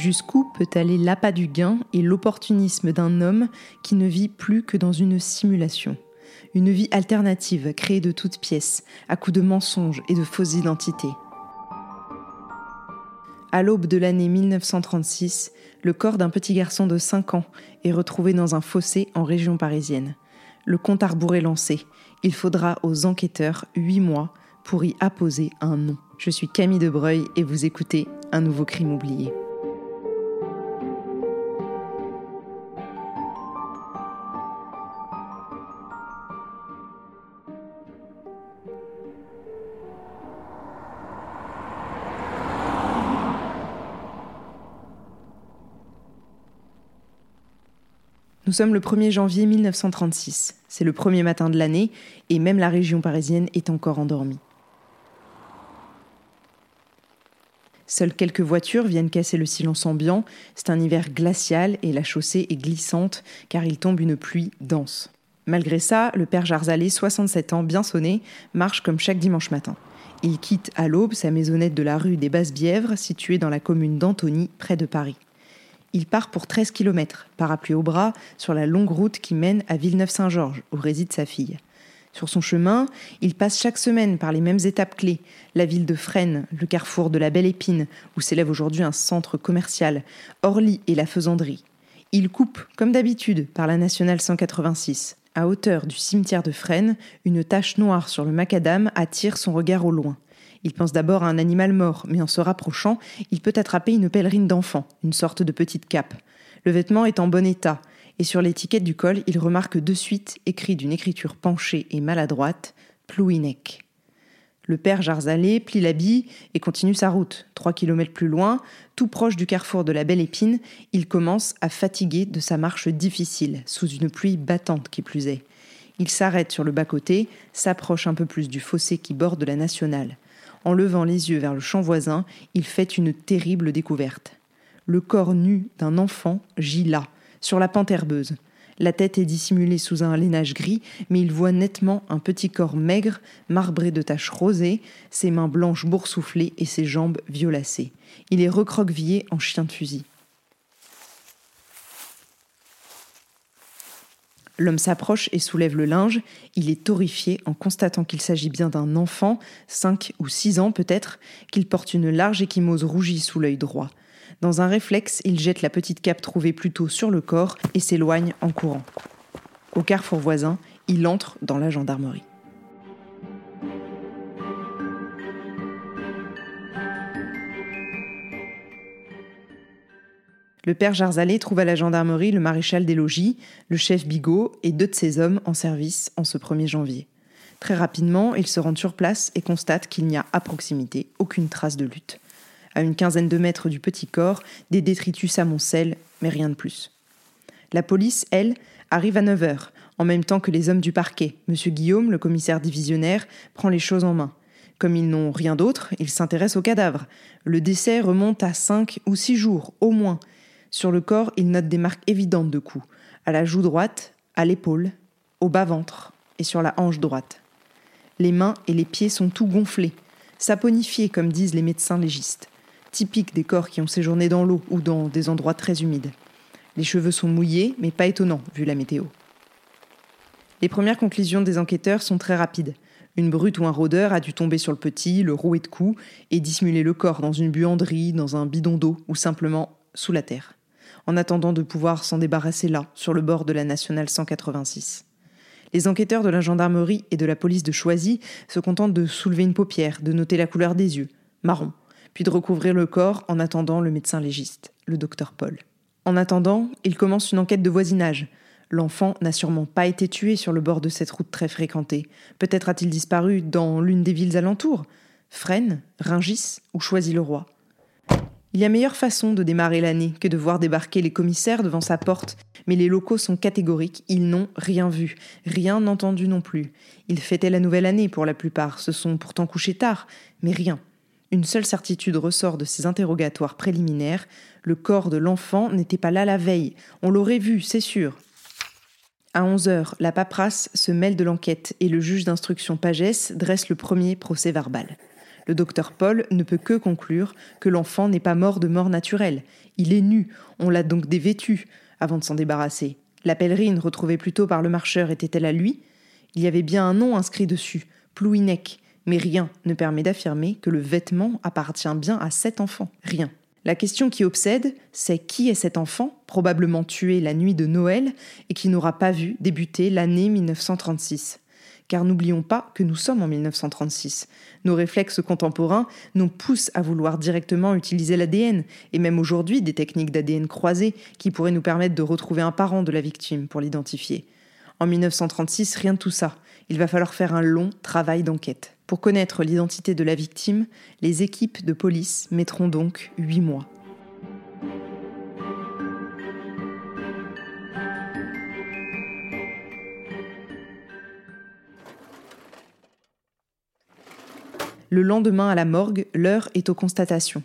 Jusqu'où peut aller l'appât du gain et l'opportunisme d'un homme qui ne vit plus que dans une simulation Une vie alternative créée de toutes pièces, à coups de mensonges et de fausses identités. À l'aube de l'année 1936, le corps d'un petit garçon de 5 ans est retrouvé dans un fossé en région parisienne. Le compte à rebours est lancé. Il faudra aux enquêteurs 8 mois pour y apposer un nom. Je suis Camille Debreuil et vous écoutez Un nouveau crime oublié. Nous sommes le 1er janvier 1936. C'est le premier matin de l'année et même la région parisienne est encore endormie. Seules quelques voitures viennent casser le silence ambiant. C'est un hiver glacial et la chaussée est glissante car il tombe une pluie dense. Malgré ça, le père Jarzalé, 67 ans, bien sonné, marche comme chaque dimanche matin. Il quitte à l'aube sa maisonnette de la rue des Basses-Bièvres, située dans la commune d'Antony, près de Paris. Il part pour 13 km, parapluie au bras, sur la longue route qui mène à Villeneuve-Saint-Georges, où réside sa fille. Sur son chemin, il passe chaque semaine par les mêmes étapes clés, la ville de Fresnes, le carrefour de la Belle Épine, où s'élève aujourd'hui un centre commercial, Orly et la Faisanderie. Il coupe, comme d'habitude, par la nationale 186. À hauteur du cimetière de Fresnes, une tache noire sur le macadam attire son regard au loin. Il pense d'abord à un animal mort, mais en se rapprochant, il peut attraper une pèlerine d'enfant, une sorte de petite cape. Le vêtement est en bon état, et sur l'étiquette du col, il remarque de suite, écrit d'une écriture penchée et maladroite, Plouinec. Le père Jarzalé plie l'habit et continue sa route. Trois kilomètres plus loin, tout proche du carrefour de la Belle Épine, il commence à fatiguer de sa marche difficile, sous une pluie battante qui plus est. Il s'arrête sur le bas-côté, s'approche un peu plus du fossé qui borde la nationale. En levant les yeux vers le champ voisin, il fait une terrible découverte. Le corps nu d'un enfant gît là, sur la pente herbeuse. La tête est dissimulée sous un lainage gris, mais il voit nettement un petit corps maigre, marbré de taches rosées, ses mains blanches boursouflées et ses jambes violacées. Il est recroquevillé en chien de fusil. L'homme s'approche et soulève le linge. Il est horrifié en constatant qu'il s'agit bien d'un enfant, cinq ou six ans peut-être, qu'il porte une large échymose rougie sous l'œil droit. Dans un réflexe, il jette la petite cape trouvée plus tôt sur le corps et s'éloigne en courant. Au carrefour voisin, il entre dans la gendarmerie. Le père Jarzalé trouve à la gendarmerie le maréchal des logis, le chef Bigot et deux de ses hommes en service en ce 1er janvier. Très rapidement, ils se rendent sur place et constatent qu'il n'y a à proximité aucune trace de lutte. À une quinzaine de mètres du petit corps, des détritus s'amoncellent, mais rien de plus. La police, elle, arrive à 9 heures, en même temps que les hommes du parquet. Monsieur Guillaume, le commissaire divisionnaire, prend les choses en main. Comme ils n'ont rien d'autre, ils s'intéressent au cadavre. Le décès remonte à 5 ou 6 jours, au moins, sur le corps, il note des marques évidentes de coups, à la joue droite, à l'épaule, au bas-ventre et sur la hanche droite. Les mains et les pieds sont tout gonflés, saponifiés comme disent les médecins légistes, typiques des corps qui ont séjourné dans l'eau ou dans des endroits très humides. Les cheveux sont mouillés, mais pas étonnants vu la météo. Les premières conclusions des enquêteurs sont très rapides. Une brute ou un rôdeur a dû tomber sur le petit, le rouer de coups et dissimuler le corps dans une buanderie, dans un bidon d'eau ou simplement sous la terre en attendant de pouvoir s'en débarrasser là, sur le bord de la nationale 186. Les enquêteurs de la gendarmerie et de la police de Choisy se contentent de soulever une paupière, de noter la couleur des yeux, marron, puis de recouvrir le corps en attendant le médecin légiste, le docteur Paul. En attendant, ils commencent une enquête de voisinage. L'enfant n'a sûrement pas été tué sur le bord de cette route très fréquentée. Peut-être a-t-il disparu dans l'une des villes alentours Fresnes, Ringis ou Choisy-le-Roi? Il y a meilleure façon de démarrer l'année que de voir débarquer les commissaires devant sa porte, mais les locaux sont catégoriques, ils n'ont rien vu, rien entendu non plus. Ils fêtaient la nouvelle année pour la plupart, se sont pourtant couchés tard, mais rien. Une seule certitude ressort de ces interrogatoires préliminaires, le corps de l'enfant n'était pas là la veille, on l'aurait vu, c'est sûr. À 11 heures, la paperasse se mêle de l'enquête et le juge d'instruction Pagès dresse le premier procès verbal. Le docteur Paul ne peut que conclure que l'enfant n'est pas mort de mort naturelle. Il est nu, on l'a donc dévêtu avant de s'en débarrasser. La pèlerine retrouvée plus tôt par le marcheur était-elle à lui? Il y avait bien un nom inscrit dessus, Plouinec, mais rien ne permet d'affirmer que le vêtement appartient bien à cet enfant. Rien. La question qui obsède, c'est qui est cet enfant, probablement tué la nuit de Noël et qui n'aura pas vu débuter l'année 1936 car n'oublions pas que nous sommes en 1936. Nos réflexes contemporains nous poussent à vouloir directement utiliser l'ADN, et même aujourd'hui des techniques d'ADN croisées qui pourraient nous permettre de retrouver un parent de la victime pour l'identifier. En 1936, rien de tout ça. Il va falloir faire un long travail d'enquête. Pour connaître l'identité de la victime, les équipes de police mettront donc huit mois. Le lendemain à la morgue, l'heure est aux constatations.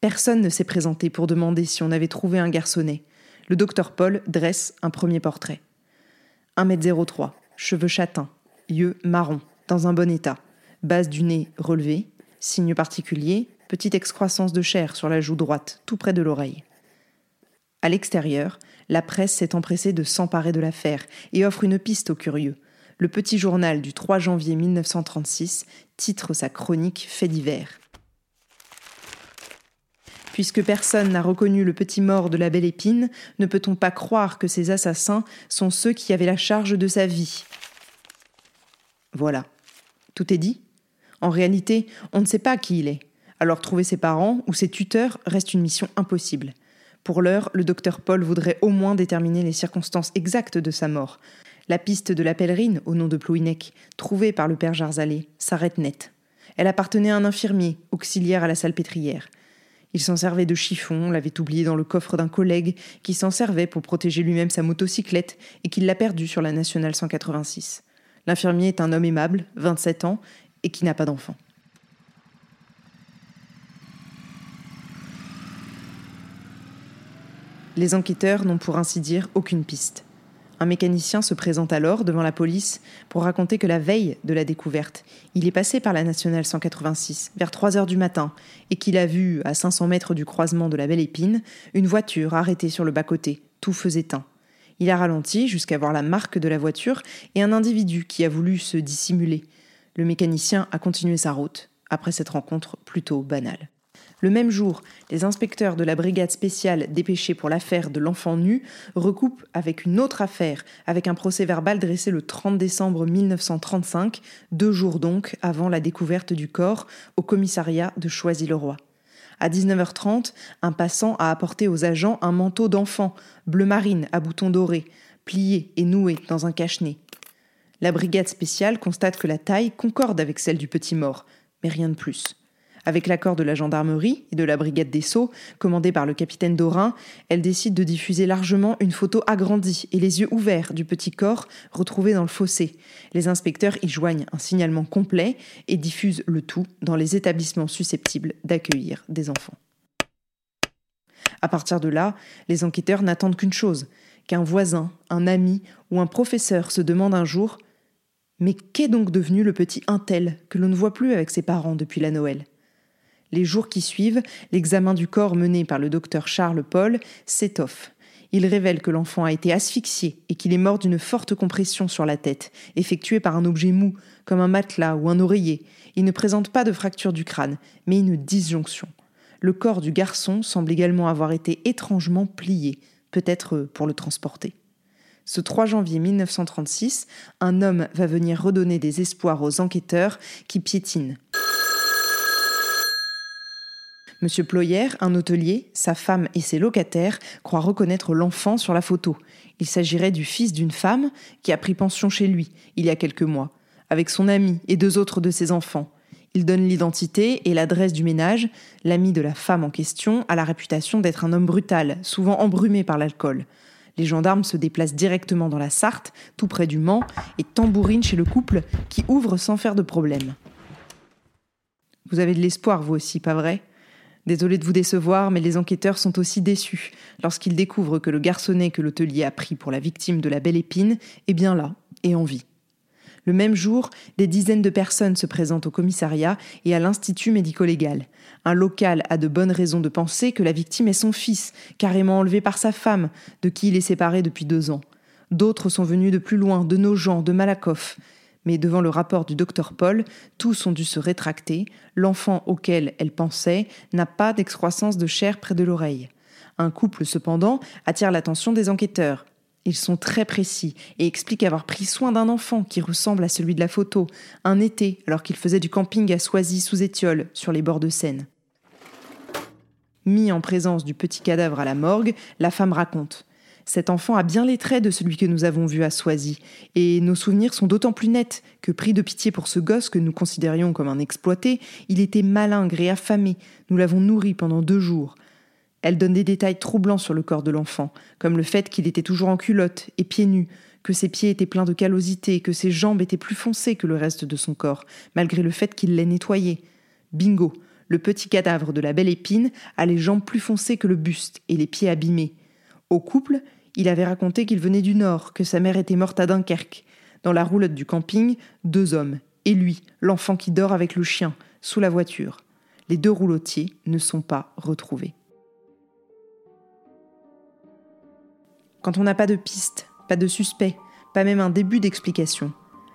Personne ne s'est présenté pour demander si on avait trouvé un garçonnet. Le docteur Paul dresse un premier portrait. 1m03, cheveux châtains, yeux marrons, dans un bon état base du nez relevée, signe particulier, petite excroissance de chair sur la joue droite, tout près de l'oreille. À l'extérieur, la presse s'est empressée de s'emparer de l'affaire et offre une piste aux curieux. Le petit journal du 3 janvier 1936 titre sa chronique Fait divers. Puisque personne n'a reconnu le petit mort de la belle épine, ne peut-on pas croire que ces assassins sont ceux qui avaient la charge de sa vie? Voilà. Tout est dit? En réalité, on ne sait pas qui il est. Alors trouver ses parents ou ses tuteurs reste une mission impossible. Pour l'heure, le docteur Paul voudrait au moins déterminer les circonstances exactes de sa mort. La piste de la pèlerine, au nom de Plouinec, trouvée par le père Jarzalé, s'arrête net. Elle appartenait à un infirmier, auxiliaire à la salpêtrière. Il s'en servait de chiffon, l'avait oublié dans le coffre d'un collègue qui s'en servait pour protéger lui-même sa motocyclette et qui l'a perdu sur la nationale 186. L'infirmier est un homme aimable, 27 ans, et qui n'a pas d'enfant. Les enquêteurs n'ont pour ainsi dire aucune piste. Un mécanicien se présente alors devant la police pour raconter que la veille de la découverte, il est passé par la nationale 186 vers 3 heures du matin et qu'il a vu, à 500 mètres du croisement de la Belle Épine, une voiture arrêtée sur le bas-côté, tout feu éteint. Il a ralenti jusqu'à voir la marque de la voiture et un individu qui a voulu se dissimuler, le mécanicien a continué sa route, après cette rencontre plutôt banale. Le même jour, les inspecteurs de la brigade spéciale dépêchés pour l'affaire de l'enfant nu recoupent avec une autre affaire, avec un procès verbal dressé le 30 décembre 1935, deux jours donc avant la découverte du corps au commissariat de Choisy-le-Roi. À 19h30, un passant a apporté aux agents un manteau d'enfant, bleu marine à boutons dorés, plié et noué dans un cache-nez. La brigade spéciale constate que la taille concorde avec celle du petit mort, mais rien de plus. Avec l'accord de la gendarmerie et de la brigade des Sceaux, commandée par le capitaine Dorin, elle décide de diffuser largement une photo agrandie et les yeux ouverts du petit corps retrouvé dans le fossé. Les inspecteurs y joignent un signalement complet et diffusent le tout dans les établissements susceptibles d'accueillir des enfants. À partir de là, les enquêteurs n'attendent qu'une chose qu'un voisin, un ami ou un professeur se demande un jour mais qu'est donc devenu le petit Intel que l'on ne voit plus avec ses parents depuis la Noël? Les jours qui suivent, l'examen du corps mené par le docteur Charles Paul s'étoffe. Il révèle que l'enfant a été asphyxié et qu'il est mort d'une forte compression sur la tête, effectuée par un objet mou, comme un matelas ou un oreiller. Il ne présente pas de fracture du crâne, mais une disjonction. Le corps du garçon semble également avoir été étrangement plié, peut-être pour le transporter. Ce 3 janvier 1936, un homme va venir redonner des espoirs aux enquêteurs qui piétinent. Monsieur Ployer, un hôtelier, sa femme et ses locataires croient reconnaître l'enfant sur la photo. Il s'agirait du fils d'une femme qui a pris pension chez lui il y a quelques mois, avec son ami et deux autres de ses enfants. Il donne l'identité et l'adresse du ménage. L'ami de la femme en question a la réputation d'être un homme brutal, souvent embrumé par l'alcool. Les gendarmes se déplacent directement dans la Sarthe, tout près du Mans, et tambourinent chez le couple qui ouvre sans faire de problème. Vous avez de l'espoir, vous aussi, pas vrai? Désolé de vous décevoir, mais les enquêteurs sont aussi déçus lorsqu'ils découvrent que le garçonnet que l'hôtelier a pris pour la victime de la belle épine est bien là et en vie. Le même jour, des dizaines de personnes se présentent au commissariat et à l'Institut médico-légal. Un local a de bonnes raisons de penser que la victime est son fils, carrément enlevé par sa femme, de qui il est séparé depuis deux ans. D'autres sont venus de plus loin, de Nogent, de Malakoff. Mais devant le rapport du docteur Paul, tous ont dû se rétracter. L'enfant auquel elle pensait n'a pas d'excroissance de chair près de l'oreille. Un couple, cependant, attire l'attention des enquêteurs. Ils sont très précis et expliquent avoir pris soin d'un enfant qui ressemble à celui de la photo, un été, alors qu'il faisait du camping à Soisy sous Étiole, sur les bords de Seine. Mis en présence du petit cadavre à la morgue, la femme raconte. Cet enfant a bien les traits de celui que nous avons vu à Soisy, et nos souvenirs sont d'autant plus nets que, pris de pitié pour ce gosse que nous considérions comme un exploité, il était malingre et affamé. Nous l'avons nourri pendant deux jours. Elle donne des détails troublants sur le corps de l'enfant, comme le fait qu'il était toujours en culotte et pieds nus, que ses pieds étaient pleins de callosité, que ses jambes étaient plus foncées que le reste de son corps, malgré le fait qu'il l'ait nettoyé. Bingo, le petit cadavre de la belle épine a les jambes plus foncées que le buste et les pieds abîmés. Au couple, il avait raconté qu'il venait du Nord, que sa mère était morte à Dunkerque. Dans la roulotte du camping, deux hommes, et lui, l'enfant qui dort avec le chien, sous la voiture. Les deux roulotiers ne sont pas retrouvés. Quand on n'a pas de piste, pas de suspect, pas même un début d'explication,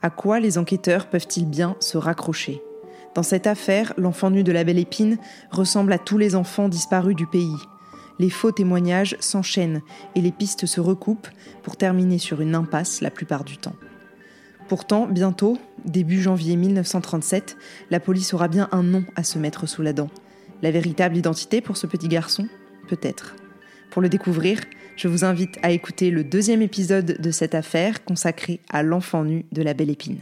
à quoi les enquêteurs peuvent-ils bien se raccrocher? Dans cette affaire, l'enfant nu de la belle épine ressemble à tous les enfants disparus du pays les faux témoignages s'enchaînent et les pistes se recoupent pour terminer sur une impasse la plupart du temps. Pourtant, bientôt, début janvier 1937, la police aura bien un nom à se mettre sous la dent. La véritable identité pour ce petit garçon Peut-être. Pour le découvrir, je vous invite à écouter le deuxième épisode de cette affaire consacré à l'enfant nu de la Belle Épine.